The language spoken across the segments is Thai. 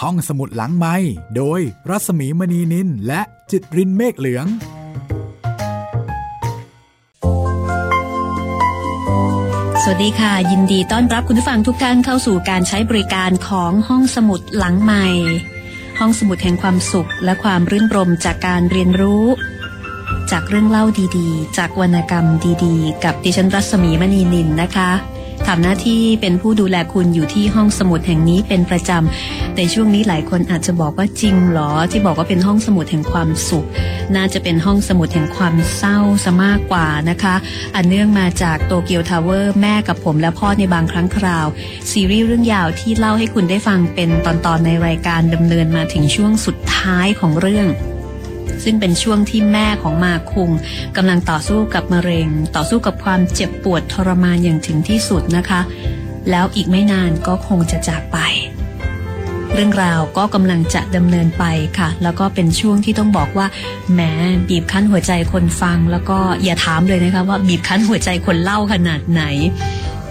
ห้องสมุดหลังไม้โดยรัสมีมณีนินและจิตรินเมฆเหลือง สวัสดีค่ะ ยินดีต้อนรับคุณผู้ฟังทุกท่านเข้าสู่การใช้บริการของห้องสมุดหลังใหม่ ห้องสมุดแห่งความสุขและความรื่นรมจากการเรียนรู้ จากเรื่องเล่าดีๆ จากวรรณกรรมดีๆ กับดิฉันรัศมีมณีนินนะคะ ทำหน้าที่เป็นผู้ดูแลคุณอยู่ที่ห้องสมุดแห่งนี้เป็นประจำในช่วงนี้หลายคนอาจจะบอกว่าจริงหรอ ที่บอกว่าเป็นห้องสมุดแห่งความสุข น่าจะเป็นห้องสมุดแห่งความเศร้าซะมากกว่านะคะ อันเนื่องมาจากโตเกียวทาวเวอร์แม่กับผมและพ่อในบางครั้งคราว ซีรีส์เรื่องยาวที่เล่าให้คุณได้ฟังเป็นตอนๆในรายการดำเนินมาถึงช่วงสุดท้ายของเรื่อง ซึ่งเป็นช่วงที่แม่ของมาคุงกำลังต่อสู้กับมะเร็ง ต่อสู้กับความเจ็บปวดทรมานอย่างถึงที่สุดนะคะ แล้วอีกไม่นานก็คงจะจากไป เรื่องราวก็กำลังจะดำเนินไปค่ะ แล้วก็เป็นช่วงที่ต้องบอกว่าแหมบีบคั้นหัวใจคนฟัง แล้วก็อย่าถามเลยนะคะว่าบีบคั้นหัวใจคนเล่าขนาดไหน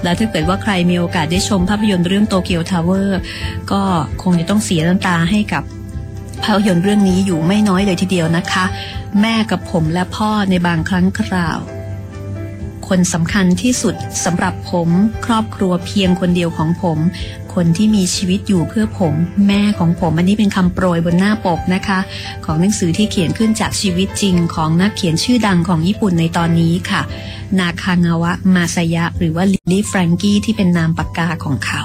แล้วถ้าเกิดว่าใครมีโอกาสได้ชมภาพยนตร์เรื่องโตเกียวทาวเวอร์ก็คงจะต้องเสียน้ำตาให้กับ ภาพยนตร์เรื่องนี้อยู่ไม่น้อยเลยทีเดียวนะคะ แม่กับผมและพ่อในบางครั้งคราว คนสำคัญที่สุดสำหรับผมครอบครัวเพียงคนเดียวของผม คนที่มีชีวิตอยู่เพื่อผม แม่ของผมอันนี้เป็นคำโปรยบนหน้าปกนะคะ ของหนังสือที่เขียนขึ้นจากชีวิตจริงของนักเขียนชื่อดังของญี่ปุ่นในตอนนี้ค่ะ นาคางาวะมาซายะ หรือว่าลิลลี่แฟรงกี้ที่เป็นนามปากกาของเขา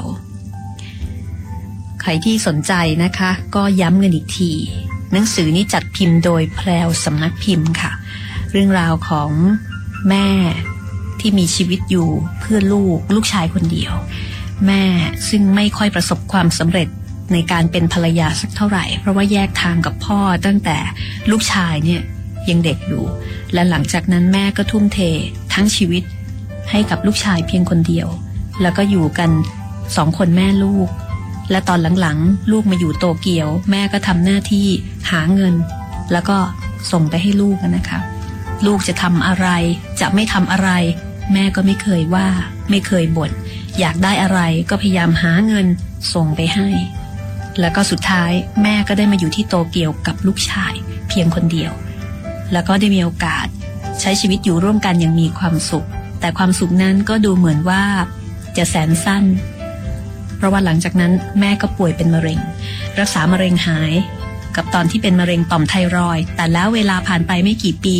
ใครที่สนใจนะคะ ก็ย้ำกันอีกที หนังสือนี้จัดพิมพ์โดยแพรวสำนักพิมพ์ค่ะ เรื่องราวของแม่ที่มีชีวิตอยู่เพื่อลูกลูกชายคนเดียว แม่ซึ่งไม่ค่อยประสบความสำเร็จในการเป็นภรรยาสักเท่าไหร่ เพราะว่าแยกทางกับพ่อตั้งแต่ลูกชายเนี่ยยังเด็กอยู่ และหลังจากนั้นแม่ก็ทุ่มเททั้งชีวิตให้กับลูกชายเพียงคนเดียว แล้วก็อยู่กันสองคนแม่ลูก และตอนหลังๆ ลูกมาอยู่โตเกียว แม่ก็ทำหน้าที่หาเงิน แล้วก็ส่งไปให้ลูกนะคะ ลูกจะทำอะไร จะไม่ทำอะไร แม่ก็ไม่เคยว่า ไม่เคยบน่นอยากได้อะไรก็พยายามหาเงินส่งไปให้ แล้วก็สุดท้ายแม่ก็ได้มาอยู่ที่โตเกียวกับลูกชาย เพียงคนเดียว แล้วก็ได้มีโอกาส ใช้ชีวิตอยู่ร่วมกันอย่างมีความสุข แต่ความสุขนั้นก็ดูเหมือนว่า จะแสนสั้น เพราะว่าหลังจากนั้นแม่ก็ป่วยเป็นมะเร็ง รักษามะเร็งหาย กับตอนที่เป็นมะเร็งต่อมไทรอยด์ แต่แล้วเวลาผ่านไปไม่กี่ปี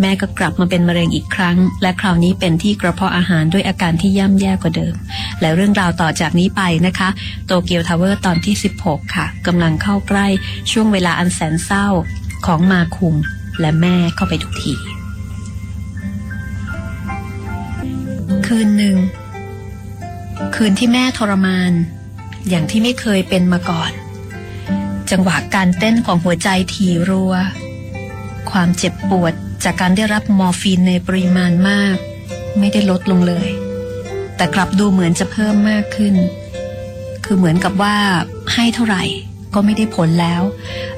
แม่ก็กลับมาเป็นมะเร็งอีกครั้ง และคราวนี้เป็นที่กระเพาะอาหารด้วยอาการที่ย่ำแย่กว่าเดิม และเรื่องราวต่อจากนี้ไปนะคะ โตเกียวทาวเวอร์ตอนที่ 16 ค่ะกำลังเข้าใกล้ช่วงเวลาอันแสนเศร้าของมาคุงและแม่เข้าไปทุกทีคืนหนึ่ง คืนที่แม่ทรมาน อย่างที่ไม่เคยเป็นมาก่อน จังหวะการเต้นของหัวใจทีรัว ความเจ็บปวดจากการได้รับมอร์ฟีนในปริมาณมาก ไม่ได้ลดลงเลย แต่กลับดูเหมือนจะเพิ่มมากขึ้น คือเหมือนกับว่าให้เท่าไหร่ก็ไม่ได้ผลแล้ว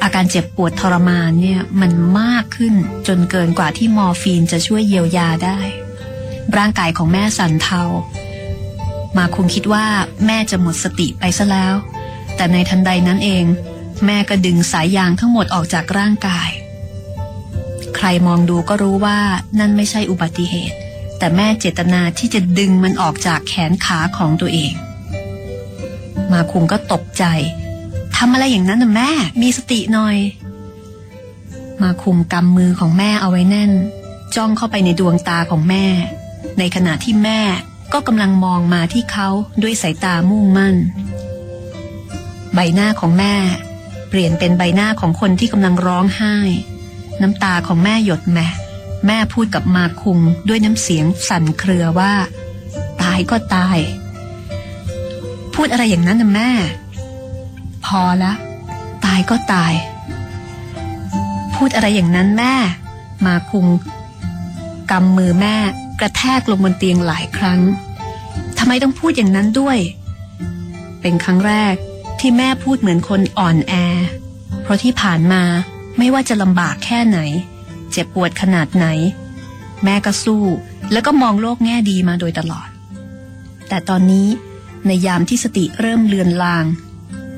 อาการเจ็บปวดทรมานเนี่ยมันมากขึ้นจนเกินกว่าที่มอร์ฟีนจะช่วยเยียวยาได้ ร่างกายของแม่สั่นเทา มาคงคิดว่าแม่จะหมดสติไปซะแล้ว แต่ในทันใดนั้นเอง แม่ก็ดึงสายยางทั้งหมดออกจากร่างกาย ใครมองดูก็รู้ว่านั่นไม่ใช่อุบัติเหตุ แต่แม่เจตนาที่จะดึงมันออกจากแขนขาของตัวเอง มาคุงก็ตกใจทำอะไรอย่างนั้นนะแม่ มีสติหน่อย มาคุมกำมือของแม่เอาไว้แน่น จ้องเข้าไปในดวงตาของแม่ ในขณะที่แม่ ก็กำลังมองมาที่เขาด้วยสายตามุ่งมั่น ใบหน้าของแม่ เปลี่ยนเป็นใบหน้าของคนที่กำลังร้องไห้ น้ำตาของแม่หยดแม่แม่พูดกับมาคุงด้วยน้ำเสียงสั่นเครือว่า ตายก็ตาย พูดอะไรอย่างนั้นนะแม่ พอละ ตายก็ตาย พูดอะไรอย่างนั้นแม่ มาคุงกำมือแม่ กระแทกลงบนเตียงหลายครั้งทำไมต้องพูดอย่างนั้นด้วย เป็นครั้งแรกที่แม่พูดเหมือนคนอ่อนแอ เพราะที่ผ่านมาไม่ว่าจะลำบากแค่ไหน เจ็บปวดขนาดไหน แม่ก็สู้แล้วก็มองโลกแง่ดีมาโดยตลอด แต่ตอนนี้ในยามที่สติเริ่มเลือนลาง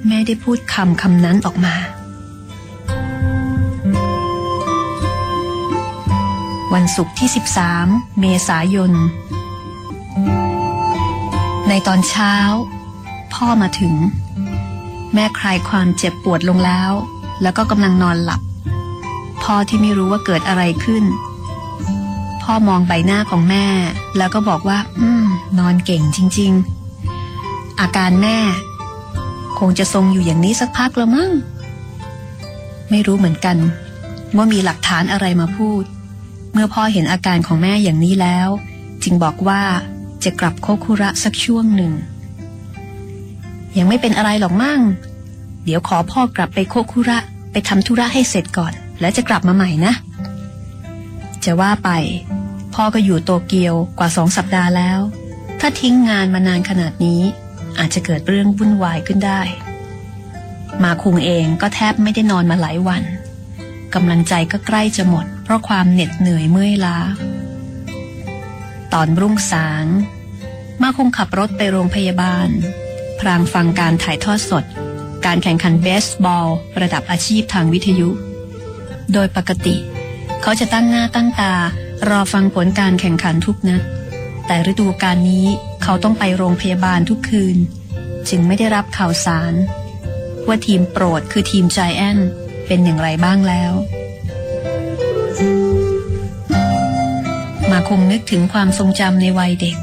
แม่ได้พูดคำคำนั้นออกมา วันศุกร์ที่ 13 เมษายน ในตอนเช้า พ่อมาถึง แม่คลายความเจ็บปวดลงแล้ว แล้วก็กำลังนอนหลับ พ่อที่ไม่รู้ว่าเกิดอะไรขึ้น พ่อมองใบหน้าของแม่ แล้วก็บอกว่า อืม นอนเก่งจริง ๆ อาการแม่ คงจะทรงอยู่อย่างนี้สักพักแล้วมั้งไม่รู้เหมือนกันว่ามีหลักฐานอะไรมาพูด เมื่อพ่อเห็นอาการของแม่อย่างนี้แล้ว จึงบอกว่าจะกลับโคคุระสักช่วงหนึ่ง ยังไม่เป็นอะไรหรอกมั่ง เดี๋ยวขอพ่อกลับไปโคคุระไปทำธุระให้เสร็จก่อน แล้วจะกลับมาใหม่นะ จะว่าไป พ่อก็อยู่โตเกียวกว่าสองสัปดาห์แล้ว ถ้าทิ้งงานมานานขนาดนี้ อาจจะเกิดเรื่องวุ่นวายขึ้นได้ มาคุงเองก็แทบไม่ได้นอนมาหลายวันกำลังใจก็ใกล้จะหมด เพราะความเหน็ดเหนื่อยเมื่อยล้า ตอนรุ่งสาง มาคงขับรถไปโรงพยาบาล พรางฟังการถ่ายทอดสด การแข่งขันเบสบอล ระดับอาชีพทางวิทยุ โดยปกติ เขาจะตั้งหน้าตั้งตารอฟังผลการแข่งขันทุกนัด แต่ฤดูกาลนี้เขาต้องไปโรงพยาบาลทุกคืน จึงไม่ได้รับข่าวสาร ว่าทีมโปรดคือทีมใจแอนเป็นอย่างไรบ้างแล้ว คงนึกถึงความทรงจำในวัยเด็ก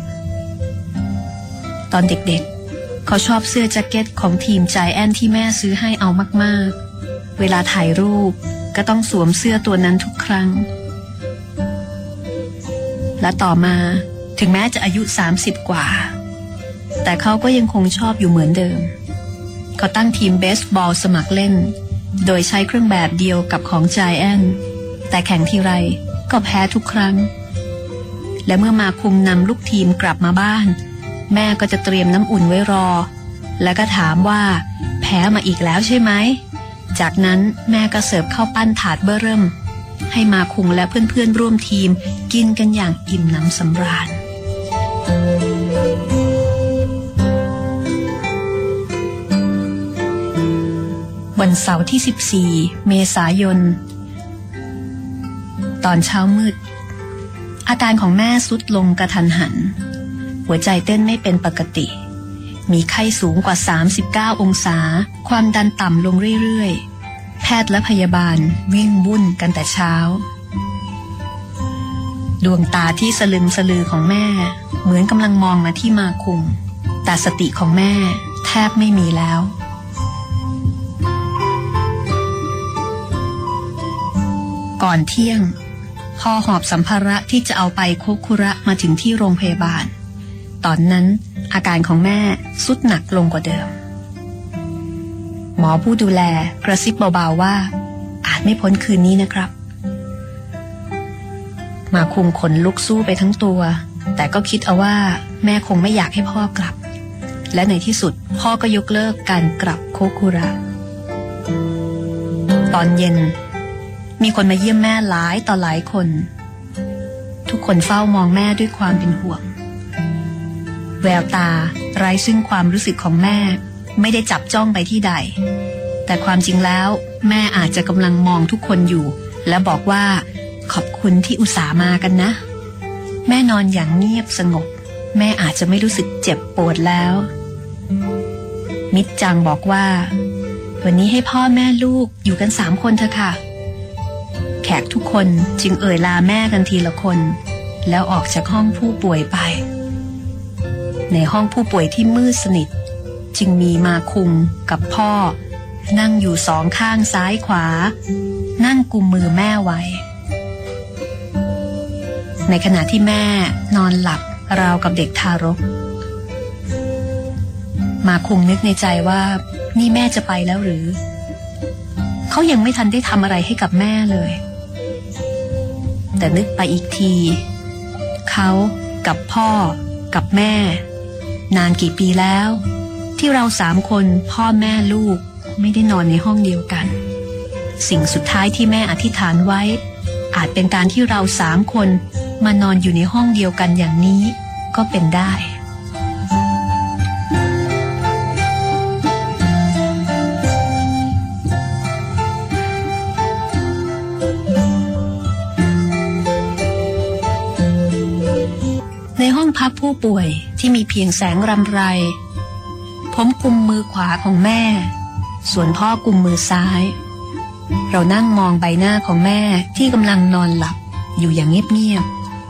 ตอนเด็กๆ เขาชอบเสื้อแจ็คเก็ตของทีมใจแอนที่แม่ซื้อให้เอามากๆ เวลาถ่ายรูปก็ต้องสวมเสื้อตัวนั้นทุกครั้ง และต่อมาถึงแม้จะอายุ 30 กว่า แต่เขาก็ยังคงชอบอยู่เหมือนเดิม เขาตั้งทีมเบสบอลสมัครเล่น โดยใช้เครื่องแบบเดียวกับของจแอนแต่แข่งทีไรก็แพ้ทุกครั้ง และเมื่อมาคุมนำลูกทีมกลับมาบ้าน แม่ก็จะเตรียมน้ำอุ่นไว้รอ แล้วก็ถามว่า แพ้มาอีกแล้วใช่ไหม จากนั้นแม่ก็เสิร์ฟข้าวปั้นถาดเบอร์เริ่ม ให้มาคุงและเพื่อนๆร่วมทีมกินกันอย่างอิ่มน้ำสำราญวันเสาร์ที่ 14 เมษายน ตอนเช้ามืด อาการของแม่สุดลงกระทันหัน หัวใจเต้นไม่เป็นปกติ มีไข้สูงกว่า 39 องศา ความดันต่ำลงเรื่อยๆ แพทย์และพยาบาลวิ่งวุ่นกันแต่เช้า ดวงตาที่สลึมสลือของแม่ เหมือนกำลังมองมาที่มาคุงแต่สติของแม่แทบไม่มีแล้วก่อนเที่ยง พอหอบสัมภาระที่จะเอาไปโคคุระมาถึงที่โรงพยาบาล ตอนนั้นอาการของแม่สุดหนักลงกว่าเดิม หมอผู้ดูแลกระซิบเบาๆว่า อาจไม่พ้นคืนนี้นะครับ มาคุมขนลุกสู้ไปทั้งตัว แต่ก็คิดเอาว่าแม่คงไม่อยากให้พ่อกลับ และในที่สุดพ่อก็ยกเลิกการกลับโคคุระ ตอนเย็น มีคนมาเยี่ยมแม่หลายต่อหลายคน ทุกคนเฝ้ามองแม่ด้วยความเป็นห่วง แววตาไร้ซึ่งความรู้สึกของแม่ไม่ได้จับจ้องไปที่ใด แต่ความจริงแล้วแม่อาจจะกำลังมองทุกคนอยู่ และบอกว่า ขอบคุณที่อุตส่าห์มากันนะ แม่นอนอย่างเงียบสงบ แม่อาจจะไม่รู้สึกเจ็บปวดแล้ว มิตรจังบอกว่า วันนี้ให้พ่อแม่ลูกอยู่กันสามคนเถอะค่ะ แขกทุกคนจึงเอ่ยลาแม่กันทีละคน แล้วออกจากห้องผู้ป่วยไป ในห้องผู้ป่วยที่มืดสนิท จึงมีมาคุมกับพ่อ นั่งอยู่สองข้างซ้ายขวา นั่งกุมมือแม่ไว้ ในขณะที่แม่นอนหลับราวกับเด็กทารก มาคุมนึกในใจว่านี่แม่จะไปแล้วหรือ เขายังไม่ทันได้ทำอะไรให้กับแม่เลย แต่นึกไปอีกที เขากับพ่อ กับแม่ นานกี่ปีแล้ว ที่เราสามคนพ่อแม่ลูกไม่ได้นอนในห้องเดียวกัน สิ่งสุดท้ายที่แม่อธิษฐานไว้ อาจเป็นการที่เราสามคนมานอนอยู่ในห้องเดียวกันอย่างนี้ ก็เป็นได้าพผู้ป่วยที่มีเพียงแสงรำไร ผมกุมมือขวาของแม่ ส่วนพ่อกุมมือซ้าย เรานั่งมองใบหน้าของแม่ที่กำลังนอนหลับอยู่อย่างเงียบ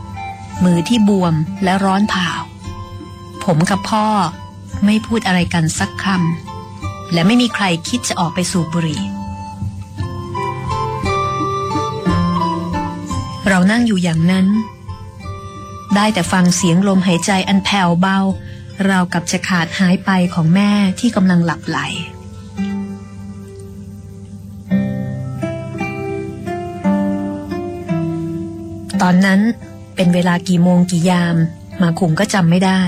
ๆ มือที่บวมและร้อนเผาผมกับพ่อไม่พูดอะไรกันสักคำ และไม่มีใครคิดจะออกไปสูบบุหรี่ เรานั่งอยู่อย่างนั้น ได้แต่ฟังเสียงลมหายใจอันแผ่วเบา ราวกับจะขาดหายไปของแม่ที่กำลังหลับไหล ตอนนั้นเป็นเวลากี่โมงกี่ยาม มาคุมก็จำไม่ได้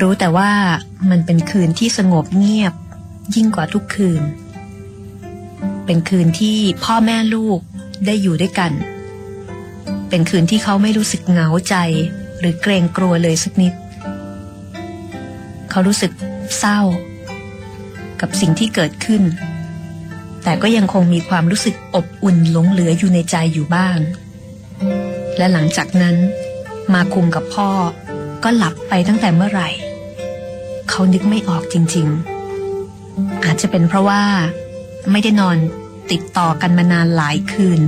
รู้แต่ว่ามันเป็นคืนที่สงบเงียบ ยิ่งกว่าทุกคืน เป็นคืนที่พ่อแม่ลูกได้อยู่ด้วยกัน เป็นคืนที่เขาไม่รู้สึกเหงาใจ หรือเกรงกลัวเลยสักนิด เขารู้สึกเศร้า กับสิ่งที่เกิดขึ้น แต่ก็ยังคงมีความรู้สึกอบอุ่นหลงเหลืออยู่ในใจอยู่บ้าง และหลังจากนั้น มาคุมกับพ่อก็หลับไปตั้งแต่เมื่อไหร่ เขานึกไม่ออกจริง ๆ อาจจะเป็นเพราะว่า ไม่ได้นอนติดต่อกันมานานหลายคืน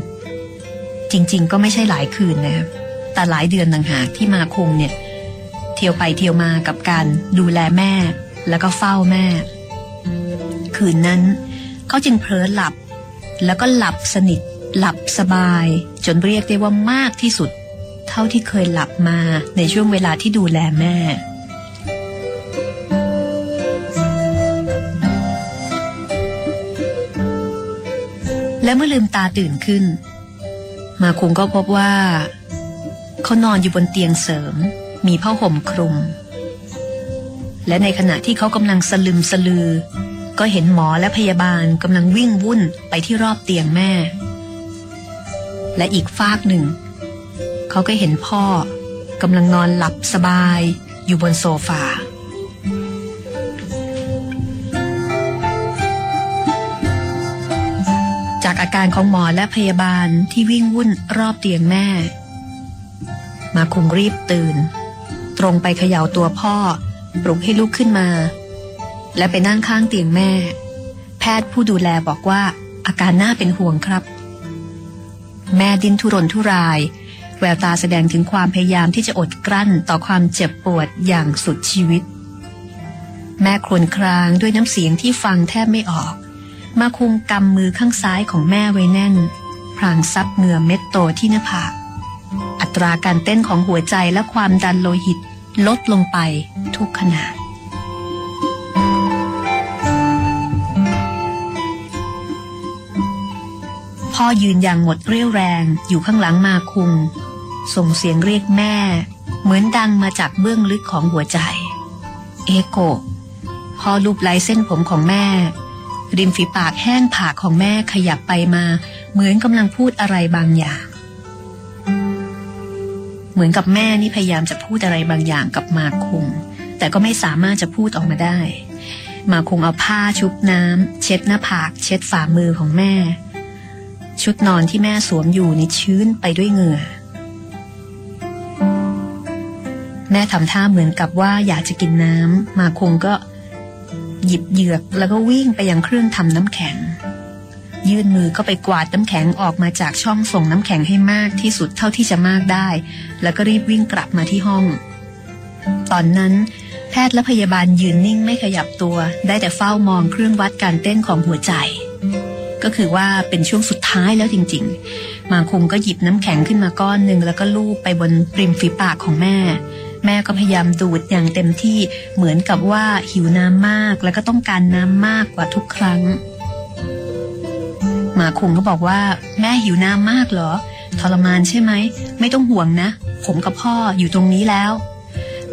จริง ๆ ก็ไม่ใช่หลายคืนนะครับแต่หลายเดือนต่างหากที่มาคุมเนี่ยเที่ยวไปเที่ยวมากับการดูแลแม่ แล้วก็เฝ้าแม่ คืนนั้นเขาจึงเพลอหลับ แล้วก็หลับสนิท หลับสบาย จนเรียกได้ว่ามากที่สุด เท่าที่เคยหลับมาในช่วงเวลาที่ดูแลแม่และเมื่อลืมตาตื่นขึ้น มาคุงก็พบว่า เขานอนอยู่บนเตียงเสริม มีผ้าห่มคลุม และในขณะที่เขากำลังสลึมสลือ ก็เห็นหมอและพยาบาลกำลังวิ่งวุ่นไปที่รอบเตียงแม่ และอีกฟากหนึ่ง เขาก็เห็นพ่อกำลังนอนหลับสบายอยู่บนโซฟา อาการของหมอและพยาบาลที่วิ่งวุ่นรอบเตียงแม่ มาคุงรีบตื่น ตรงไปเขย่าตัวพ่อ ปลุกให้ลุกขึ้นมา และไปนั่งข้างเตียงแม่ แพทย์ผู้ดูแลบอกว่าอาการน่าเป็นห่วงครับ แม่ดิ้นทุรนทุราย แววตาแสดงถึงความพยายามที่จะอดกลั้นต่อความเจ็บปวดอย่างสุดชีวิต แม่ครวญครางด้วยน้ำเสียงที่ฟังแทบไม่ออก มาคุมกำมือข้างซ้ายของแม่ไว้แน่น พรางซับเหงื่อเม็ดโตที่หน้าผากอัตราการเต้นของหัวใจและความดันโลหิตลดลงไปทุกขณะพ่อยืนอย่างหมดเรี่ยวแรงอยู่ข้างหลังมาคุง ส่งเสียงเรียกแม่ เหมือนดังมาจากเบื้องลึกของหัวใจ เอโกพ่อลูบไล้เส้นผมของแม่ ริมฝีปากแห้งผากของแม่ขยับไปมา เหมือนกำลังพูดอะไรบางอย่าง เหมือนกับแม่นี่พยายามจะพูดอะไรบางอย่างกับมาคุง แต่ก็ไม่สามารถจะพูดออกมาได้ มาคุงเอาผ้าชุบน้ำเช็ดหน้าผาก เช็ดฝ่ามือของแม่ ชุดนอนที่แม่สวมอยู่นี่ชื้นไปด้วยเหงื่อแม่ทำท่าเหมือนกับว่าอยากจะกินน้ำมาคงก็ หยิบเหยือกแล้วก็วิ่งไปยังเครื่องทำน้ำแข็ง ยื่นมือก็ไปกวาดน้ำแข็งออกมาจากช่องส่งน้ำแข็งให้มากที่สุดเท่าที่จะมากได้ แล้วก็รีบวิ่งกลับมาที่ห้อง ตอนนั้น แพทย์และพยาบาลยืนนิ่งไม่ขยับตัว ได้แต่เฝ้ามองเครื่องวัดการเต้นของหัวใจ ก็คือว่าเป็นช่วงสุดท้ายแล้วจริง ๆ มาคุงก็หยิบน้ำแข็งขึ้นมาก้อนหนึ่งแล้วก็ลูบไปบนริมฝีปากของแม่ แม่ก็พยายามดูดอย่างเต็มที่เหมือนกับว่าหิวน้ำมาก แล้วก็ต้องการน้ำมากกว่าทุกครั้ง หมาคุงก็บอกว่า แม่หิวน้ำมากเหรอ ทรมานใช่ไหม ไม่ต้องห่วงนะ ผมกับพ่ออยู่ตรงนี้แล้ว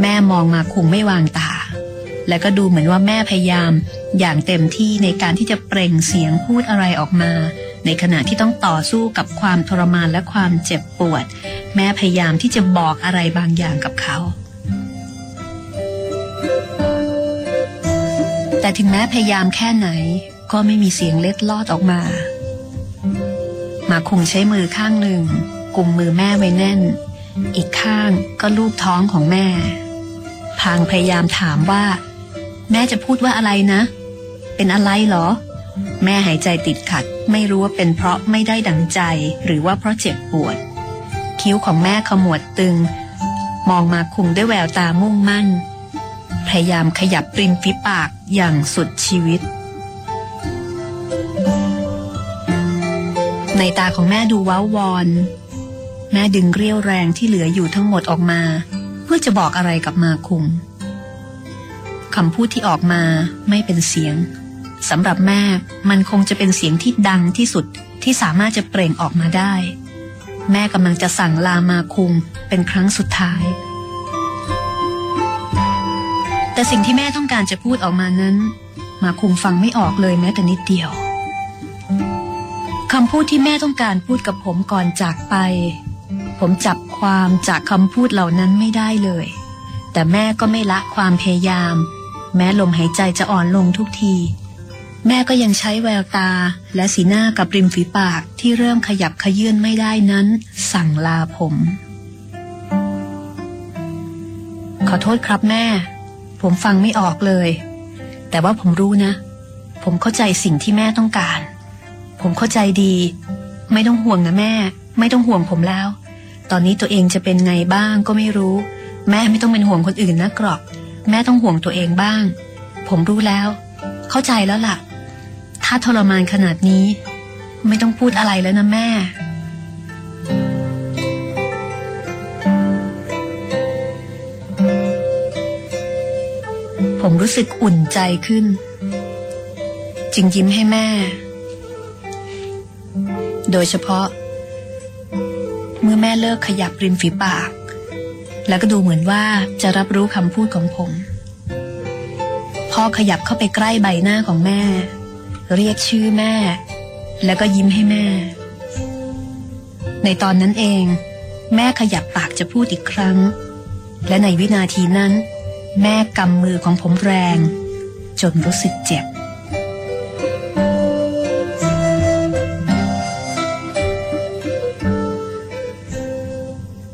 แม่มองมาคุงไม่วางตา แล้วก็ดูเหมือนว่าแม่พยายามอย่างเต็มที่ในการที่จะเปล่งเสียงพูดอะไรออกมา ในขณะที่ต้องต่อสู้กับความทรมานและความเจ็บปวด แม่พยายามที่จะบอกอะไรบางอย่างกับเขา แต่ถึงแม้พยายามแค่ไหนก็ไม่มีเสียงเล็ดลอดออกมา มาคงใช้มือข้างหนึ่งกุมมือแม่ไว้แน่น อีกข้างก็ลูบท้องของแม่ พางพยายามถามว่า แม่จะพูดว่าอะไรนะ เป็นอะไรเหรอ แม่หายใจติดขัด ไม่รู้ว่าเป็นเพราะไม่ได้ดังใจหรือว่าเพราะเจ็บปวด คิ้วของแม่ขมวดตึง มองมาคุงด้วยแววตามุ่งมั่น พยายามขยับริมฝีปากอย่างสุดชีวิต ในตาของแม่ดูว้าวอน แม่ดึงเรี่ยวแรงที่เหลืออยู่ทั้งหมดออกมา เพื่อจะบอกอะไรกับมาคุงคำพูดที่ออกมาไม่เป็นเสียงสำหรับแม่มันคงจะเป็นเสียงที่ดังที่สุดที่สามารถจะเปล่งออกมาได้ แม่กำลังจะสั่งลามาคุงเป็นครั้งสุดท้าย แต่สิ่งที่แม่ต้องการจะพูดออกมานั้น มาคุงฟังไม่ออกเลยแม้แต่นิดเดียวคำพูดที่แม่ต้องการพูดกับผมก่อนจากไป ผมจับความจากคำพูดเหล่านั้นไม่ได้เลย แต่แม่ก็ไม่ละความพยายาม แม้ลมหายใจจะอ่อนลงทุกที แม่ก็ยังใช้แววตาและสีหน้ากับริมฝีปากที่เริ่มขยับขยื่นไม่ได้นั้น สั่งลาผม ขอโทษครับแม่ ผมฟังไม่ออกเลย แต่ว่าผมรู้นะ ผมเข้าใจสิ่งที่แม่ต้องการ ผมเข้าใจดี ไม่ต้องห่วงนะแม่ ไม่ต้องห่วงผมแล้ว ตอนนี้ตัวเองจะเป็นไงบ้างก็ไม่รู้ แม่ไม่ต้องเป็นห่วงคนอื่นนะกรอก แม่ต้องห่วงตัวเองบ้าง ผมรู้แล้ว เข้าใจแล้วล่ะ ถ้าทรมานขนาดนี้ ไม่ต้องพูดอะไรแล้วนะแม่ ผมรู้สึกอุ่นใจขึ้น จึงยิ้มให้แม่ โดยเฉพาะ เมื่อแม่เลิกขยับริมฝีปาก แล้วก็ดูเหมือนว่าจะรับรู้คำพูดของผม พ่อขยับเข้าไปใกล้ใบหน้าของแม่ เรียกชื่อแม่ แล้วก็ยิ้มให้แม่ ในตอนนั้นเอง แม่ขยับปากจะพูดอีกครั้ง และในวินาทีนั้น แม่กำมือของผมแรง จนรู้สึกเจ็บ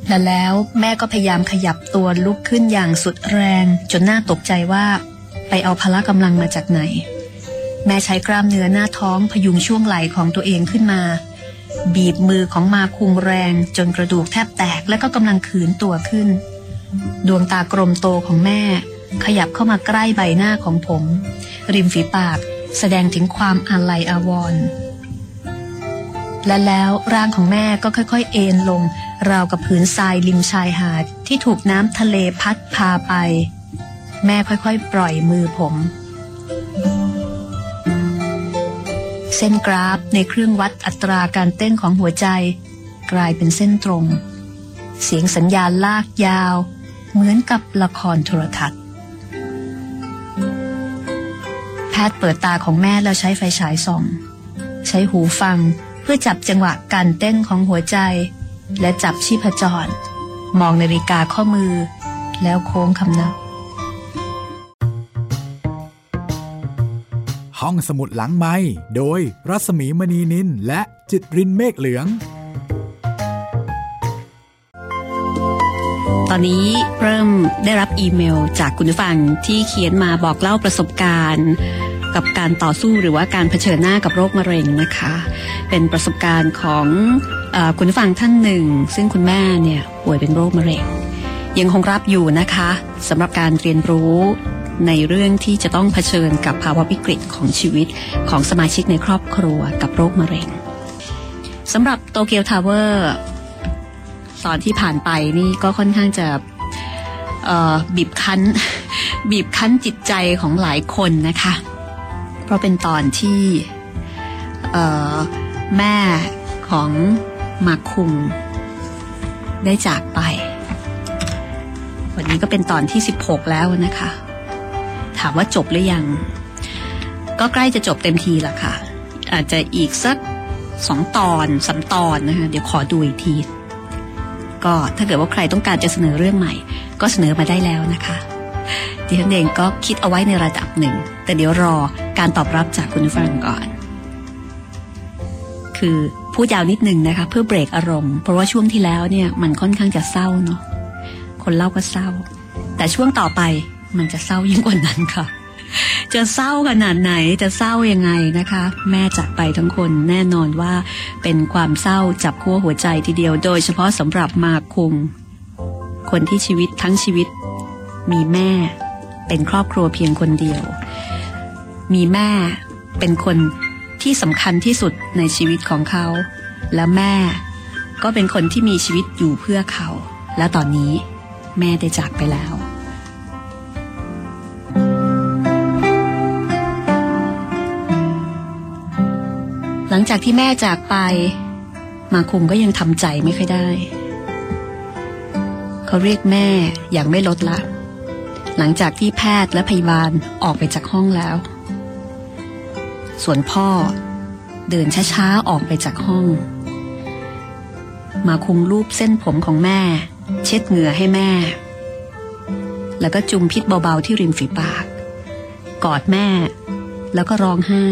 และแล้วแม่ก็พยายามขยับตัวลุกขึ้นอย่างสุดแรง จนน่าตกใจว่า ไปเอาพละกำลังมาจากไหน แม่ใช้กล้ามเนื้อหน้าท้องพยุงช่วงไหล่ของตัวเองขึ้นมา บีบมือของมาคุงแรงจนกระดูกแทบแตกและก็กำลังขืนตัวขึ้น ดวงตากลมโตของแม่ ขยับเข้ามาใกล้ใบหน้าของผม ริมฝีปากแสดงถึงความอาลัยอาวรณ์และแล้วร่างของแม่ก็ค่อยๆ เอ็นลง ราวกับผืนทรายริมชายหาดที่ถูกน้ำทะเลพัดพาไป แม่ค่อยๆ ปล่อยมือผม เส้นกราฟในเครื่องวัดอัตราการเต้นของหัวใจ กลายเป็นเส้นตรง เสียงสัญญาณลากยาว เหมือนกับละครโทรทัศน์ แพทย์เปิดตาของแม่แล้วใช้ไฟฉายส่อง ใช้หูฟังเพื่อจับจังหวะการเต้นของหัวใจ และจับชีพจร มองนาฬิกาข้อมือ แล้วโค้งคำนับ ห้องสมุดหลังไม้โดยรัสมีมณีนินและจิตรินเมฆเหลือง ตอนนี้เริ่มได้รับอีเมลจากคุณผู้ฟังที่เขียนมาบอกเล่าประสบการณ์กับการต่อสู้หรือว่าการเผชิญหน้ากับโรคมะเร็งนะคะ เป็นประสบการณ์ของคุณผู้ฟังท่านหนึ่ง ซึ่งคุณแม่เนี่ยป่วยเป็นโรคมะเร็ง ยังคงรับอยู่นะคะสำหรับการเรียนรู้ ในเรื่องที่จะต้องเผชิญกับภาวะวิกฤตของชีวิตของสมาชิกในครอบครัวกับโรคมะเร็งสำหรับโตเกียวทาวเวอร์ตอนที่ผ่านไปนี่ก็ค่อนข้างจะบีบคั้น บีบคั้นจิตใจของหลายคนนะคะ เพราะเป็นตอนที่แม่ของมาคุงได้จากไป วันนี้ก็เป็นตอนที่ 16 แล้วนะคะ ถามว่าจบหรือยัง ก็ใกล้จะจบเต็มทีละค่ะ อาจจะอีกสักสองตอนสามตอนนะคะเดี๋ยวขอดูอีกที ก็ถ้าเกิดว่าใครต้องการจะเสนอเรื่องใหม่ ก็เสนอมาได้แล้วนะคะดิฉันเองก็คิดเอาไว้ในระดับหนึ่ง แต่เดี๋ยวรอการตอบรับจากคุณผู้ฟังก่อน คือพูดยาวนิดนึงนะคะ เพื่อเบรกอารมณ์ เพราะว่าช่วงที่แล้วเนี่ยมันค่อนข้างจะเศร้าเนาะคนเล่าก็เศร้า แต่ช่วงต่อไป มันจะเศร้ายิ่งกว่านั้นค่ะ จะเศร้าขนาดไหนจะเศร้ายังไงนะคะ แม่จากไปทั้งคนแน่นอนว่าเป็นความเศร้าจับขั้วหัวใจทีเดียว โดยเฉพาะสำหรับมาคุงคนที่ชีวิตทั้งชีวิต มีแม่ เป็นครอบครัวเพียงคนเดียว มีแม่เป็นคนที่สำคัญที่สุดในชีวิตของเขา และแม่ก็เป็นคนที่มีชีวิตอยู่เพื่อเขา และตอนนี้แม่ได้จากไปแล้ว ลังจากที่แม่จากไป มาคุงก็ยังทำใจไม่ค่อยได้ เขาเรียกแม่อย่างไม่ลดละ หลังจากที่แพทย์และพยาบาลออกไปจากห้องแล้ว ส่วนพ่อเดินช้าๆออกไปจากห้อง มาคุงรูปเส้นผมของแม่ เช็ดเหงื่อให้แม่ แล้วก็จุมพิษเบาๆที่ริมฝีปาก กอดแม่ แล้วก็ร้องไห้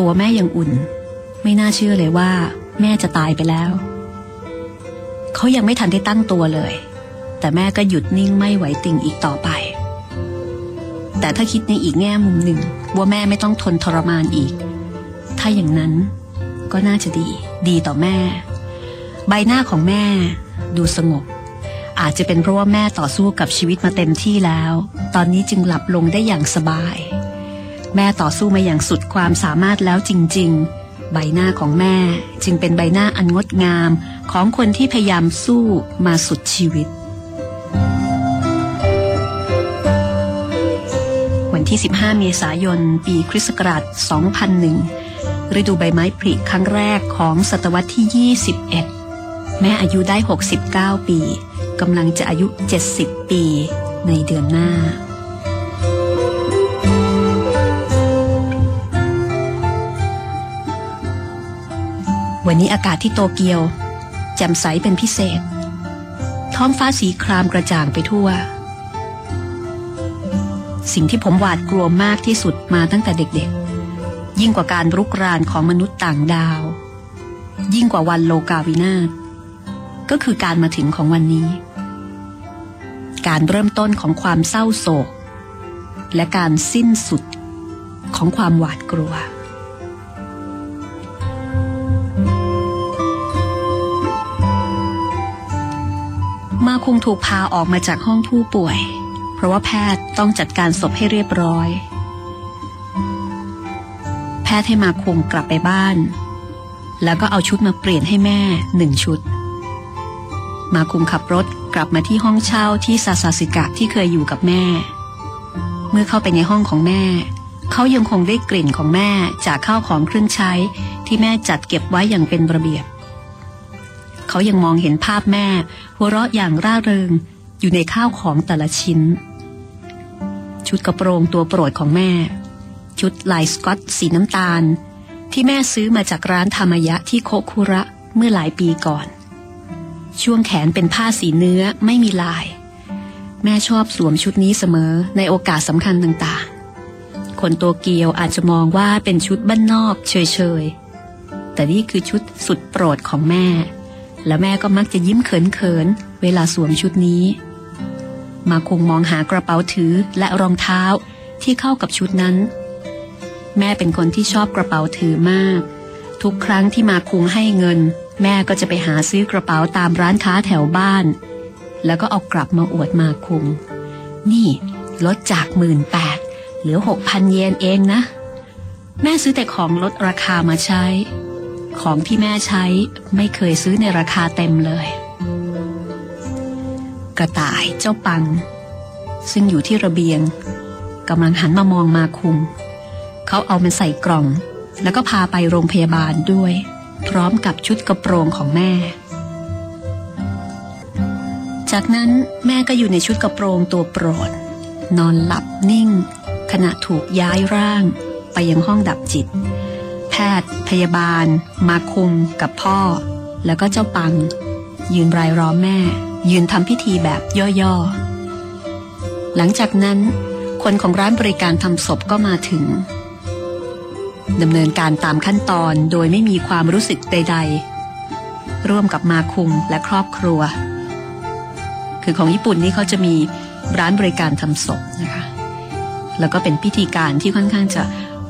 ตัวแม่ยังอุ่น ไม่น่าเชื่อเลยว่า แม่จะตายไปแล้ว เขายังไม่ทันได้ตั้งตัวเลย แต่แม่ก็หยุดนิ่งไม่ไหวติ่งอีกต่อไป แต่ถ้าคิดในอีกแง่มุมหนึ่งว่าแม่ไม่ต้องทนทรมานอีก ถ้าอย่างนั้นก็น่าจะดี ดีต่อแม่ ใบหน้าของแม่ ดูสงบ อาจจะเป็นเพราะว่าแม่ต่อสู้กับชีวิตมาเต็มที่แล้ว ตอนนี้จึงหลับลงได้อย่างสบาย แม่ต่อสู้มาอย่างสุดความสามารถแล้วจริง ๆ ใบหน้าของแม่จึงเป็นใบหน้าอันงดงามของคนที่พยายามสู้มาสุดชีวิต วันที่ 15 เมษายน ปีคริสต์ศักราช 2001 ฤดูใบไม้ผลิครั้งแรกของศตวรรษที่ 21 แม่อายุได้ 69 ปีกำลังจะอายุ 70 ปีในเดือนหน้า วันนี้อากาศที่โตเกียวแจ่มใสเป็นพิเศษ ท้องฟ้าสีครามกระจ่างไปทั่ว สิ่งที่ผมหวาดกลัวมากที่สุดมาตั้งแต่เด็กๆ ยิ่งกว่าการรุกรานของมนุษย์ต่างดาว ยิ่งกว่าวันโลกาวินาศก็คือการมาถึงของวันนี้ การเริ่มต้นของความเศร้าโศก และการสิ้นสุดของความหวาดกลัว มาคงถูกพาออกมาจากห้องผู้ป่วย เพราะว่าแพทย์ต้องจัดการศพให้เรียบร้อย แพทย์ให้มาคงกลับไปบ้าน แล้วก็เอาชุดมาเปลี่ยนให้แม่หนึ่งชุด มาคุงขับรถกลับมาที่ห้องเช่าที่ซาซาสิกะที่เคยอยู่กับแม่ เมื่อเข้าไปในห้องของแม่ เขายังคงได้กลิ่นของแม่จากข้าวของเครื่องใช้ที่แม่จัดเก็บไว้อย่างเป็นระเบียบ เขายังมองเห็นภาพแม่ หัวเราะอย่างร่าเริงอยู่ในข้าวของแต่ละชิ้น ชุดกระโปรงตัวโปรดของแม่ ชุดลายสกอตสีน้ำตาล ที่แม่ซื้อมาจากร้านธรรมยะที่โคคุระเมื่อหลายปีก่อน ช่วงแขนเป็นผ้าสีเนื้อไม่มีลาย แม่ชอบสวมชุดนี้เสมอในโอกาสสำคัญต่างๆ คนตัวเกียวอาจจะมองว่าเป็นชุดบ้านนอกเฉยๆแต่นี่คือชุดสุดโปรดของแม่ และแม่ก็มักจะยิ้มเขินๆ เวลาสวมชุดนี้ มาคงมองหากระเป๋าถือและรองเท้าที่เข้ากับชุดนั้น แม่เป็นคนที่ชอบกระเป๋าถือมาก ทุกครั้งที่มาคุงให้เงิน แม่ก็จะไปหาซื้อกระเป๋าตามร้านค้าแถวบ้าน แล้วก็เอากลับมาอวดมาคุง นี่ ลดจากหมื่นแปดเหลือหกพันเยนเองนะ แม่ซื้อแต่ของลดราคามาใช้ ของที่แม่ใช้ไม่เคยซื้อในราคาเต็มเลย กระต่ายเจ้าปัง ซึ่งอยู่ที่ระเบียงกำลังหันมามองมาคุงเขาเอามันใส่กล่อง แล้วก็พาไปโรงพยาบาลด้วย พร้อมกับชุดกระโปรงของแม่ จากนั้นแม่ก็อยู่ในชุดกระโปรงตัวโปรด นอนหลับนิ่ง ขณะถูกย้ายร่างไปยังห้องดับจิต ทย์ พยาบาล มาคุงกับพ่อ แล้วก็เจ้าปัง ยืนรายล้อมแม่ ยืนทำพิธีแบบย่อๆ หลังจากนั้น คนของร้านบริการทำศพก็มาถึงดำเนินการตามขั้นตอนโดยไม่มีความรู้สึกใด ๆ ร่วมกับมาคุงและครอบครัว คือของญี่ปุ่นนี่เขาจะมีร้านบริการทำศพนะคะ แล้วก็เป็นพิธีการที่ค่อนข้างจะ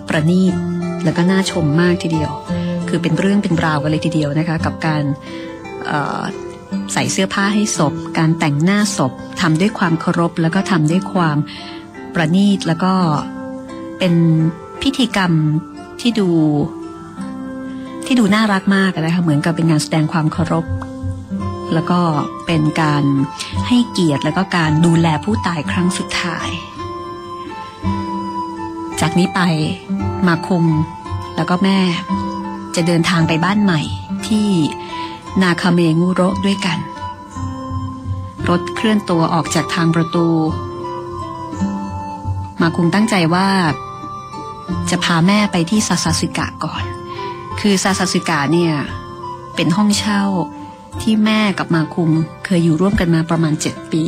ประณีต แล้วก็น่าชมมากทีเดียว คือเป็นเรื่องเป็นราวกันเลยทีเดียวนะคะ กับการใส่เสื้อผ้าให้ศพ การแต่งหน้าศพทำด้วยความเคารพ แล้วก็ทำด้วยความประณีตแล้วก็เป็นพิธีกรรมที่ดูที่ดูน่ารักมากนะคะเหมือนกับเป็นงานแสดงความเคารพ แล้วก็เป็นการให้เกียรติแล้วก็การดูแลผู้ตายครั้งสุดท้าย จากนี้ไปมาคุมแล้วก็แม่ จะเดินทางไปบ้านใหม่ที่นาคาเมงูโรด้วยกัน รถเคลื่อนตัวออกจากทางประตู มาคุงตั้งใจว่า จะพาแม่ไปที่ซาซาสึกะก่อน คือซาซาสึกะเนี่ยเป็นห้องเช่าที่แม่กับมาคุงเคยอยู่ร่วมกันมาประมาณเจ็ดปี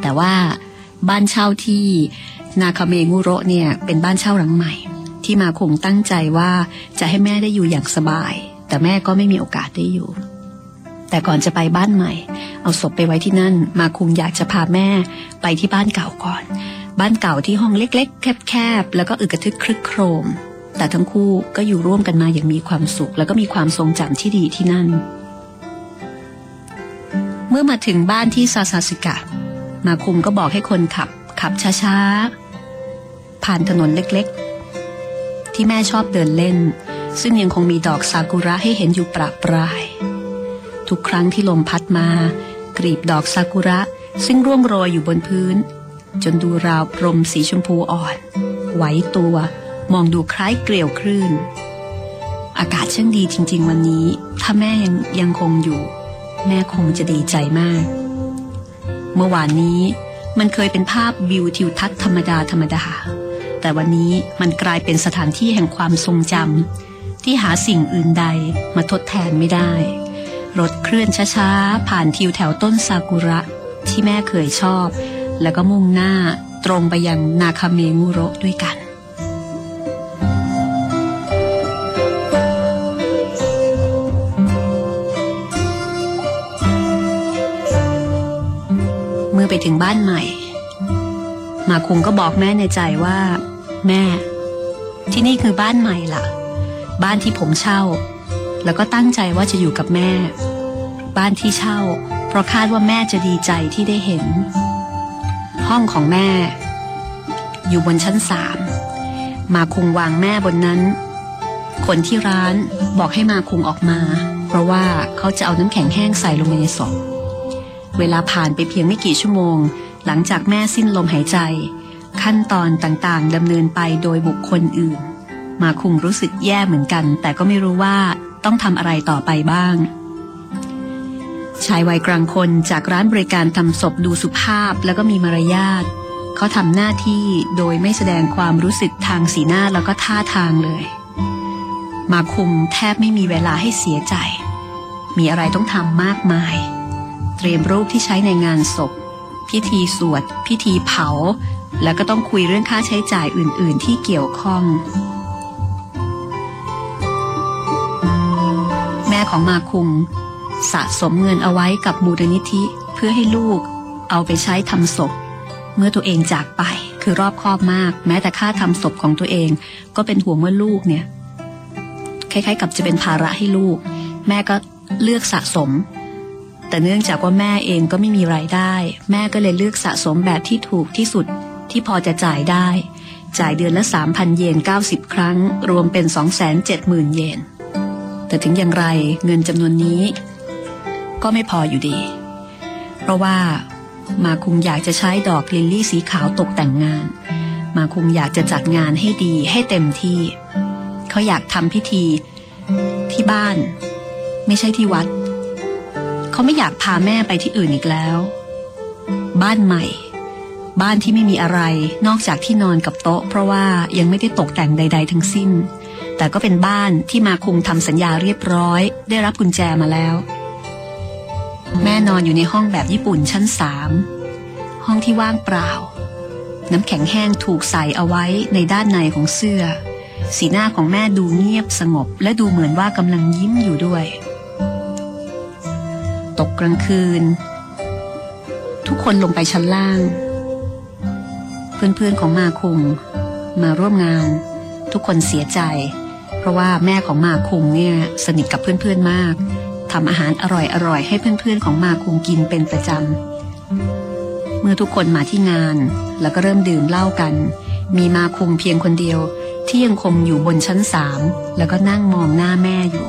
แต่ว่าบ้านเช่าที่ นาคาเมงูโรเนี่ยเป็นบ้านเช่าหลังใหม่ ที่มาคงตั้งใจว่าจะให้แม่ได้อยู่อย่างสบาย แต่แม่ก็ไม่มีโอกาสได้อยู่ แต่ก่อนจะไปบ้านใหม่ เอาศพไปไว้ที่นั่น มาคุงอยากจะพาแม่ไปที่บ้านเก่าก่อน บ้านเก่าที่ห้องเล็ก ๆ แคบๆแล้วก็อึกระทึกครึกโครม แต่ทั้งคู่ก็อยู่ร่วมกันมาอย่างมีความสุข แล้วก็มีความทรงจำที่ดีที่นั่น เมื่อมาถึงบ้านที่ซาซาสึกะ มาคุงก็บอกให้คนขับขับช้าๆ ผ่านถนนเล็กๆ ที่แม่ชอบเดินเล่น ซึ่งยังคงมีดอกซากุระให้เห็นอยู่ประปราย ทุกครั้งที่ลมพัดมา กรีบดอกซากุระซึ่งร่วงโรยอยู่บนพื้น จนดูราวพรมสีชมพูอ่อน ไหวตัว มองดูคล้ายเกลียวคลื่น อากาศช่างดีจริง ๆ วันนี้ ถ้าแม่ยังยังคงอยู่ แม่คงจะดีใจมาก เมื่อวานนี้มันเคยเป็นภาพวิวทิวทัศน์ธรรมดาธรรมดา แต่วันนี้มันกลายเป็นสถานที่แห่งความทรงจำที่หาสิ่งอื่นใดมาทดแทนไม่ได้ รถเคลื่อนช้าๆ ผ่านทิวแถวต้นซากุระ ที่แม่เคยชอบ แล้วก็มุ่งหน้าตรงไปยังนาคาเมงุโรด้วยกันเมื่อไปถึงบ้านใหม่ มาคุงก็บอกแม่ในใจว่า แม่ ที่นี่คือบ้านใหม่ล่ะ บ้านที่ผมเช่า แล้วก็ตั้งใจว่าจะอยู่กับแม่ บ้านที่เช่า เพราะคาดว่าแม่จะดีใจที่ได้เห็น ห้องของแม่ อยู่บนชั้นสามมาคุงวางแม่บนนั้น คนที่ร้านบอกให้มาคุงออกมา เพราะว่าเขาจะเอาน้ำแข็งแห้งใส่ลงไปในศพเวลาผ่านไปเพียงไม่กี่ชั่วโมง หลังจากแม่สิ้นลมหายใจ ขั้นตอนต่างๆดำเนินไปโดยบุคคลอื่น มาคุงรู้สึกแย่เหมือนกัน แต่ก็ไม่รู้ว่าต้องทำอะไรต่อไปบ้าง ชายวัยกลางคนจากร้านบริการทำศพดูสุภาพแล้วก็มีมารยาทเขาทำหน้าที่โดยไม่แสดงความรู้สึกทางสีหน้าแล้วก็ท่าทางเลย มาคุมแทบไม่มีเวลาให้เสียใจ มีอะไรต้องทำมากมาย เตรียมรูปที่ใช้ในงานศพ พิธีสวด พิธีเผา แล้วก็ต้องคุยเรื่องค่าใช้จ่ายอื่น ๆ ที่เกี่ยวข้อง แม่ของมาคุงสะสมเงินเอาไว้กับมูลนิธิเพื่อให้ลูกเอาไปใช้ทำศพ เมื่อตัวเองจากไปคือรอบคอบมาก แม้แต่ค่าทำศพของตัวเอง ก็เป็นห่วงว่าลูกเนี่ยคล้ายๆ กับจะเป็นภาระให้ลูก แม่ก็เลือกสะสม แต่เนื่องจากว่าแม่เองก็ไม่มีไรายได้ แม่ก็เลยเลือกสะสมแบบที่ถูกที่สุดที่พอจะจ่ายได้ จ่ายเดือนละ 3,000 เยน 90 ครั้ง รวมเป็น 270,000 เยน แต่ถึงอย่างไรเงินจำนวนนี้ ก็ไม่พออยู่ดี เพราะว่ามาคุงอยากจะใช้ดอกลิลลี่สีขาวตกแต่งงาน มาคุงอยากจะจัดงานให้ดีให้เต็มที่ เขาอยากทำพิธีที่บ้าน ไม่ใช่ที่วัด เขาไม่อยากพาแม่ไปที่อื่นอีกแล้ว บ้านใหม่ บ้านที่ไม่มีอะไรนอกจากที่นอนกับโต๊ะ เพราะว่ายังไม่ได้ตกแต่งใด ๆ ทั้งสิ้น แต่ก็เป็นบ้านที่มาคุงทำสัญญาเรียบร้อย ได้รับกุญแจมาแล้ว แม่นอนอยู่ในห้องแบบญี่ปุ่นชั้นสามห้องที่ว่างเปล่า น้ำแข็งแห้งถูกใส่เอาไว้ในด้านในของเสื้อ สีหน้าของแม่ดูเงียบสงบ และดูเหมือนว่ากำลังยิ้มอยู่ด้วย กลางคืน ทุกคนลงไปชั้นล่าง เพื่อนๆของมาคุงมาร่วมงาน ทุกคนเสียใจ เพราะว่าแม่ของมาคุงเนี่ยสนิทกับเพื่อนๆมากทำอาหารอร่อยๆ ให้เพื่อนๆของมาคุงกินเป็นประจำเมื่อทุกคนมาที่งาน แล้วก็เริ่มดื่มเหล้ากัน มีมาคุงเพียงคนเดียวที่ยังคงอยู่บนชั้นสามแล้วก็นั่งมองหน้าแม่อยู่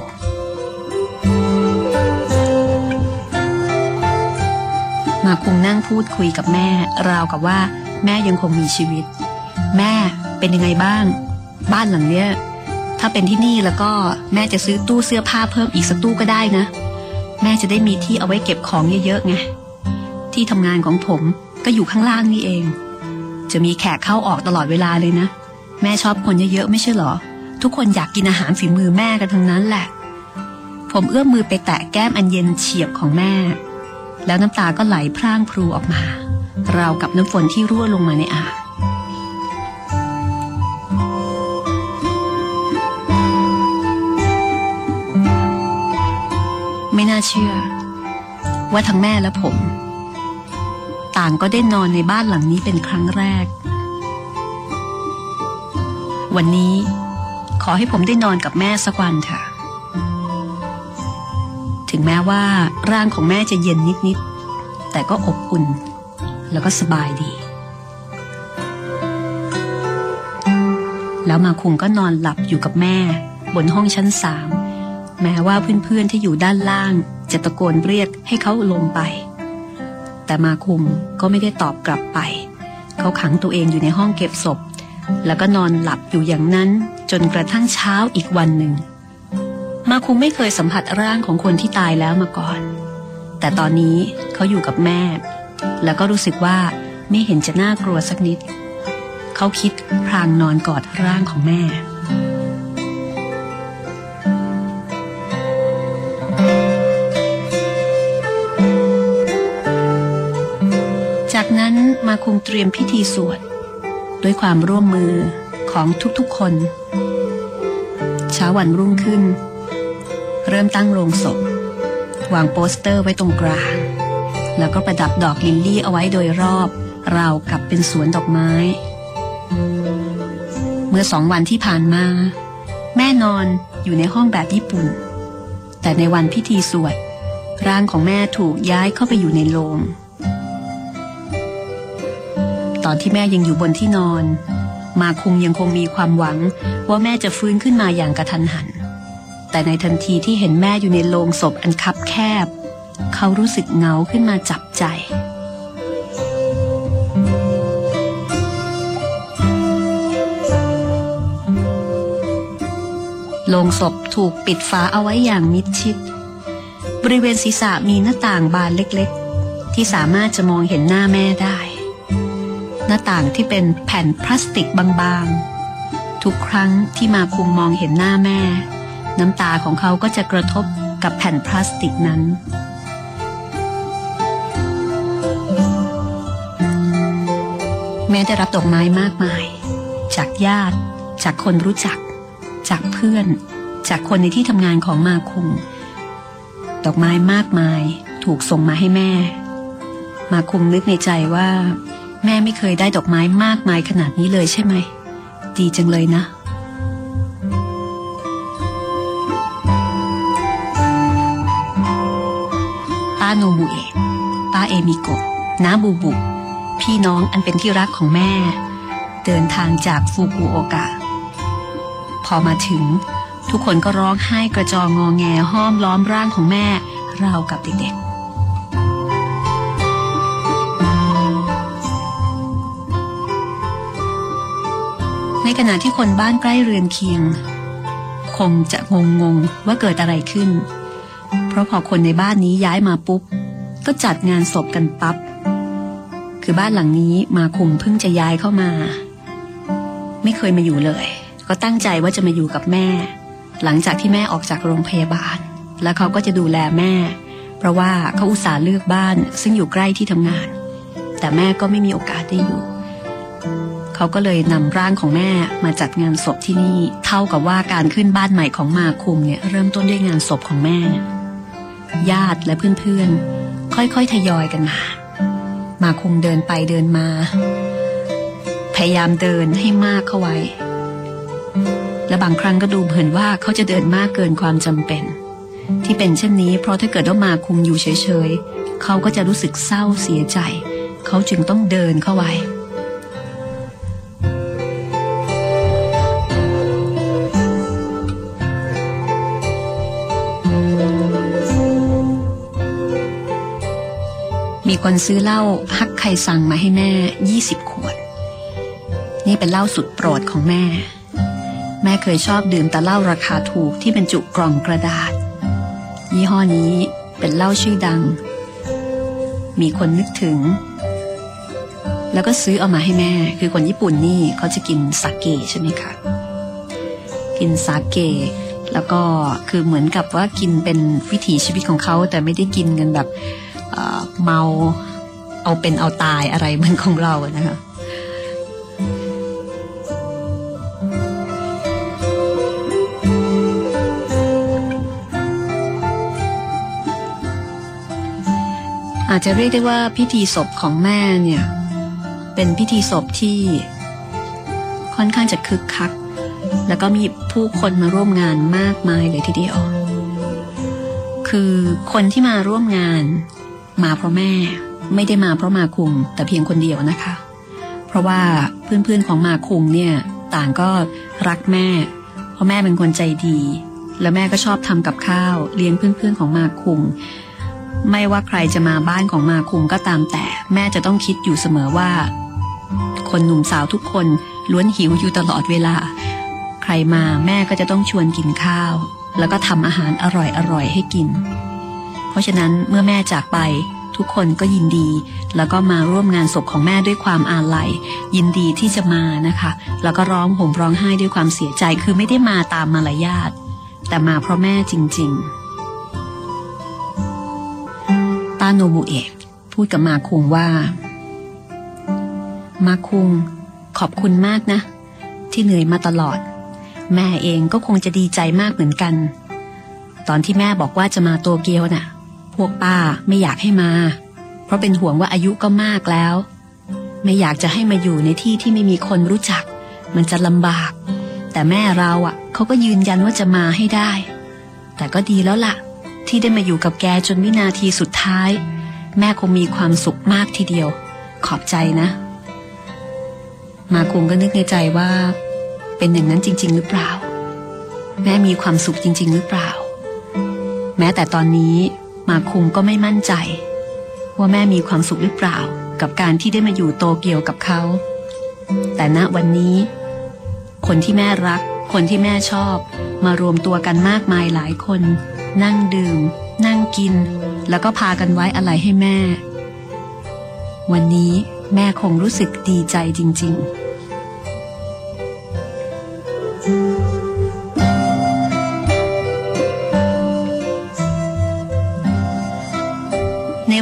มาคงนั่งพูดคุยกับแม่ ราวกับว่าแม่ยังคงมีชีวิต แม่เป็นยังไงบ้าง บ้านหลังเนี้ย ถ้าเป็นที่นี่แล้วก็แม่จะซื้อตู้เสื้อผ้าเพิ่มอีกสักตู้ก็ได้นะ แม่จะได้มีที่เอาไว้เก็บของเยอะๆไงที่ทำงานของผมก็อยู่ข้างล่างนี่เอง จะมีแขกเข้าออกตลอดเวลาเลยนะ แม่ชอบคนเยอะๆไม่ใช่เหรอ ทุกคนอยากกินอาหารฝีมือแม่กันทั้งนั้นแหละ ผมเอื้อมมือไปแตะแก้มอันเย็นเฉียบของแม่ แล้วน้ำตาก็ไหลพร่างพรูออกมา ราวกับน้ำฝนที่รั่วลงมาในอ่างไม่น่าเชื่อ ว่าทั้งแม่และผม ต่างก็ได้นอนในบ้านหลังนี้เป็นครั้งแรก วันนี้ขอให้ผมได้นอนกับแม่สักวันเถอะ ถึงแม้ว่าร่างของแม่จะเย็นนิดๆ แต่ก็อบอุ่น แล้วก็สบายดี แล้วมาคุงก็นอนหลับอยู่กับแม่ บนห้องชั้นสามแม้ว่าเพื่อนๆที่อยู่ด้านล่าง จะตะโกนเรียกให้เขาลงไป แต่มาคุมก็ไม่ได้ตอบกลับไป เขาขังตัวเองอยู่ในห้องเก็บศพ แล้วก็นอนหลับอยู่อย่างนั้นจนกระทั่งเช้าอีกวันหนึ่ง มาคงไม่เคยสัมผัสร่างของคนที่ตายแล้วมาก่อน แต่ตอนนี้เขาอยู่กับแม่ แล้วก็รู้สึกว่าไม่เห็นจะน่ากลัวสักนิด เขาคิดพรางนอนกอดร่างของแม่จากนั้นมาคุงเตรียมพิธีสวดด้วยความร่วมมือของทุกๆคน เช้าวันรุ่งขึ้น เริ่มตั้งโรงศพ วางโปสเตอร์ไว้ตรงกลาง แล้วก็ประดับดอกลิลลี่เอาไว้โดยรอบ ราวกับเป็นสวนดอกไม้ เมื่อสองวันที่ผ่านมา แม่นอนอยู่ในห้องแบบญี่ปุ่น แต่ในวันพิธีสวด ร่างของแม่ถูกย้ายเข้าไปอยู่ในโรงตอนที่แม่ยังอยู่บนที่นอน มาคุงยังคงมีความหวังว่าแม่จะฟื้นขึ้นมาอย่างกระทันหัน แต่ในทันทีที่เห็นแม่อยู่ในโลงศพอันคับแคบ เขารู้สึกเงาขึ้นมาจับใจ โลงศพถูกปิดฝาเอาไว้อย่างมิดชิด บริเวณศีรษะมีหน้าต่างบานเล็กๆ ที่สามารถจะมองเห็นหน้าแม่ได้ หน้าต่างที่เป็นแผ่นพลาสติกบางๆ ทุกครั้งที่มาคุมมองเห็นหน้าแม่ น้ำตาของเขาก็จะกระทบกับแผ่นพลาสติกนั้น แม่ได้รับดอกไม้มากมาย จากญาติ จากคนรู้จัก จากเพื่อน จากคนในที่ทำงานของมาคุงดอกไม้มากมายถูกส่งมาให้แม่ มาคุงนึกในใจว่า แม่ไม่เคยได้ดอกไม้มากมายขนาดนี้เลยใช่ไหม ดีจังเลยนะาโนบุเอะป้าเอมิโกะน้าบูบุ พี่น้องอันเป็นที่รักของแม่ เดินทางจากฟูกุโอกะ พอมาถึง ทุกคนก็ร้องไห้กระจองงอแงห้อมล้อมร่างของแม่ราวกับเด็กๆ ในขณะที่คนบ้านใกล้เรือนเคียง คงจะงงงๆว่าเกิดอะไรขึ้น ราะพอคนในบ้านนี้ย้ายมาปุ๊บ ก็จัดงานศพกันปับ๊บ คือบ้านหลังนี้มาคุมเพิ่งจะย้ายเข้ามา ไม่เคยมาอยู่เลย ก็ตั้งใจว่าจะมาอยู่กับแม่ หลังจากที่แม่ออกจากโรงพยาบาล แล้วเขาก็จะดูแลแม่ เพราะว่าเขาอุตส่าห์เลือกบ้าน ซึ่งอยู่ใกล้ที่ทำงาน แต่แม่ก็ไม่มีโอกาสได้อยู่เขาก็เลยนำร่างของแม่มาจัดงานศพที่นี่ เท่ากับว่าการขึ้นบ้านใหม่ของมาคุมเนี่ยเริ่มต้นด้วยงานศพของแม่ ญาติและเพื่อนๆ ค่อยๆ ทยอยกันมา มาคุงเดินไปเดินมา พยายามเดินให้มากเข้าไว้ และบางครั้งก็ดูเหมือนว่าเขาจะเดินมากเกินความจำเป็น ที่เป็นเช่นนี้ เพราะถ้าเกิดว่ามาคุงอยู่เฉยๆ เขาก็จะรู้สึกเศร้าเสียใจ เขาจึงต้องเดินเข้าไว้ มีคนซื้อเหล้าฮักไคซังมาให้แม่20ขวด นี่เป็นเหล้าสุดโปรดของแม่ แม่เคยชอบดื่มแต่เหล้าราคาถูกที่เป็นจุกล่องกระดาษ ยี่ห้อนี้เป็นเหล้าชื่อดัง มีคนนึกถึง แล้วก็ซื้อเอามาให้แม่ คือคนญี่ปุ่นนี่เขาจะกินสาเกใช่ไหมคะ กินสาเกแล้วก็คือเหมือนกับว่ากินเป็นวิถีชีวิตของเขาแต่ไม่ได้กินกันแบบ เมาเอาเป็นเอาตายอะไรเหมือนของเรานะคะอาจจะเรียกได้ว่าพิธีศพของแม่เนี่ย เป็นพิธีศพที่ค่อนข้างจะคึกคัก แล้วก็มีผู้คนมาร่วมงานมากมายเลยทีเดียว คือคนที่มาร่วมงาน มาเพราะแม่ไม่ได้มาเพราะมาคุงแต่เพียงคนเดียวนะคะ เพราะว่าเพื่อนๆของมาคุงเนี่ยต่างก็รักแม่ เพราะแม่เป็นคนใจดี แล้วแม่ก็ชอบทำกับข้าวเลี้ยงเพื่อนๆของมาคุงไม่ว่าใครจะมาบ้านของมาคุงก็ตามแต่ แม่จะต้องคิดอยู่เสมอว่า คนหนุ่มสาวทุกคนล้วนหิวอยู่ตลอดเวลา ใครมาแม่ก็จะต้องชวนกินข้าว แล้วก็ทำอาหารอร่อยๆให้กิน ราะฉะนั้นเมื่อแม่จากไป ทุกคนก็ยินดี แล้วก็มาร่วมงานศพของแม่ด้วยความอาลัย ยินดีที่จะมานะคะ แล้วก็ร้องห่มร้องไห้ด้วยความเสียใจคือไม่ได้มาตามมารยาทแต่มาเพราะแม่จริง ๆ ตาโนบุเอะพูดกับมาคุงว่า มาคุง ขอบคุณมากนะ ที่เหนื่อยมาตลอด แม่เองก็คงจะดีใจมากเหมือนกัน ตอนที่แม่บอกว่าจะมาโตเกียวนะ่ะ พวกป้าไม่อยากให้มา เพราะเป็นห่วงว่าอายุก็มากแล้ว ไม่อยากจะให้มาอยู่ในที่ที่ไม่มีคนรู้จัก มันจะลำบาก แต่แม่เราอะเขาก็ยืนยันว่าจะมาให้ได้ แต่ก็ดีแล้วละ่ะ ที่ได้มาอยู่กับแกจนวินาทีสุดท้าย แม่คงมีความสุขมากทีเดียว ขอบใจนะ มาคงก็นึกในใจว่า เป็นอย่างนั้นจริง ๆ หรือเปล่า แม่มีความสุขจริง ๆ หรือเปล่า แม้แต่ตอนนี้ มาคุงก็ไม่มั่นใจ ว่าแม่มีความสุขหรือเปล่า กับการที่ได้มาอยู่โตเกียวกับเขา แต่ณวันนี้ คนที่แม่รัก คนที่แม่ชอบ มารวมตัวกันมากมายหลายคน นั่งดื่ม นั่งกิน แล้วก็พากันไว้อะไรให้แม่ วันนี้แม่คงรู้สึกดีใจจริง ๆ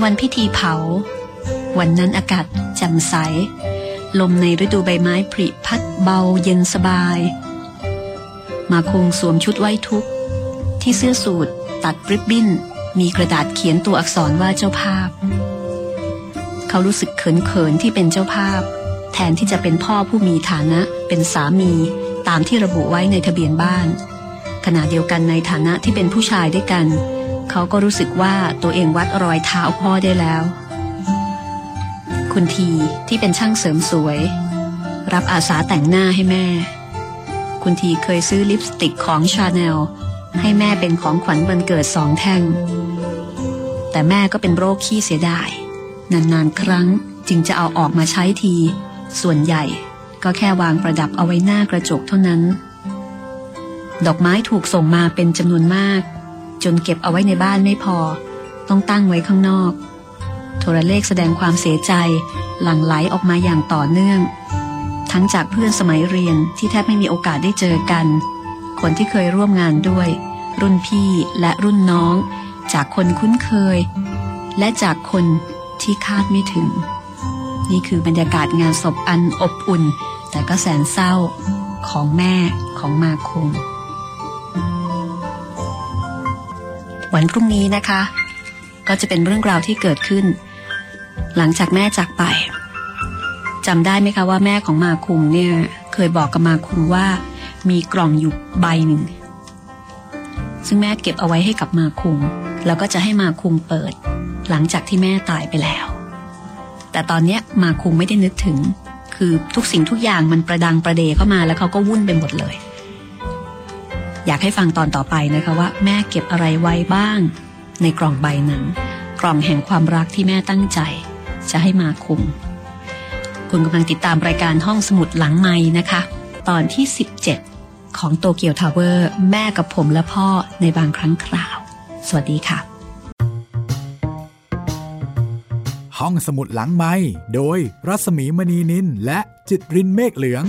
วันพิธีเผา วันนั้นอากาศแจ่มใส ลมในฤดูใบไม้ผลิพัดเบาเย็นสบาย มาคงสวมชุดไว้ทุก ที่เสื้อสูทตัดริบบิ้น มีกระดาษเขียนตัวอักษรว่าเจ้าภาพ เขารู้สึกเขินๆที่เป็นเจ้าภาพ แทนที่จะเป็นพ่อผู้มีฐานะเป็นสามีตามที่ระบุไว้ในทะเบียนบ้าน ขณะเดียวกันในฐานะที่เป็นผู้ชายด้วยกัน เขาก็รู้สึกว่าตัวเองวัดรอยเท้าพ่อได้แล้ว คุณทีที่เป็นช่างเสริมสวย รับอาสาแต่งหน้าให้แม่ คุณทีเคยซื้อลิปสติกของชาแนลให้แม่เป็นของขวัญวันเกิดสองแท่ง แต่แม่ก็เป็นโรคขี้เสียดาย นานๆ ครั้งจึงจะเอาออกมาใช้ที ส่วนใหญ่ก็แค่วางประดับเอาไว้หน้ากระจกเท่านั้น ดอกไม้ถูกส่งมาเป็นจำนวนมาก จนเก็บเอาไว้ในบ้านไม่พอ ต้องตั้งไว้ข้างนอก โทรเลขแสดงความเสียใจหลั่งไหลออกมาอย่างต่อเนื่อง ทั้งจากเพื่อนสมัยเรียนที่แทบไม่มีโอกาสได้เจอกัน คนที่เคยร่วมงานด้วย รุ่นพี่และรุ่นน้อง จากคนคุ้นเคย และจากคนที่คาดไม่ถึง นี่คือบรรยากาศงานศพอันอบอุ่น แต่ก็แสนเศร้าของแม่ของมาคง วันพรุ่งนี้นะคะ ก็จะเป็นเรื่องราวที่เกิดขึ้น หลังจากแม่จากไปจำได้ไหมคะว่าแม่ของมาคุงเนี่ยเคยบอกกับมาคุงว่ามีกล่องอยู่ใบหนึ่ง ซึ่งแม่เก็บเอาไว้ให้กับมาคุงแล้วก็จะให้มาคุงเปิด หลังจากที่แม่ตายไปแล้ว แต่ตอนเนี้ยมาคุงไม่ได้นึกถึง คือทุกสิ่งทุกอย่างมันประดังประเดเข้ามาแล้วเขาก็วุ่นไปหมดเลย อยากให้ฟังตอนต่อไปนะคะว่า แม่เก็บอะไรไว้บ้าง ในกล่องใบนั้น กล่องแห่งความรักที่แม่ตั้งใจ จะให้มาคุงคุณกำลังติดตามรายการห้องสมุดหลังไม้นะคะ ตอนที่ 17 ของโตเกียวทาวเวอร์แม่กับผมและพ่อในบางครั้งคราว สวัสดีค่ะ ห้องสมุดหลังไม้โดยรัสมีมณีนินและจิตรินเมฆเหลือง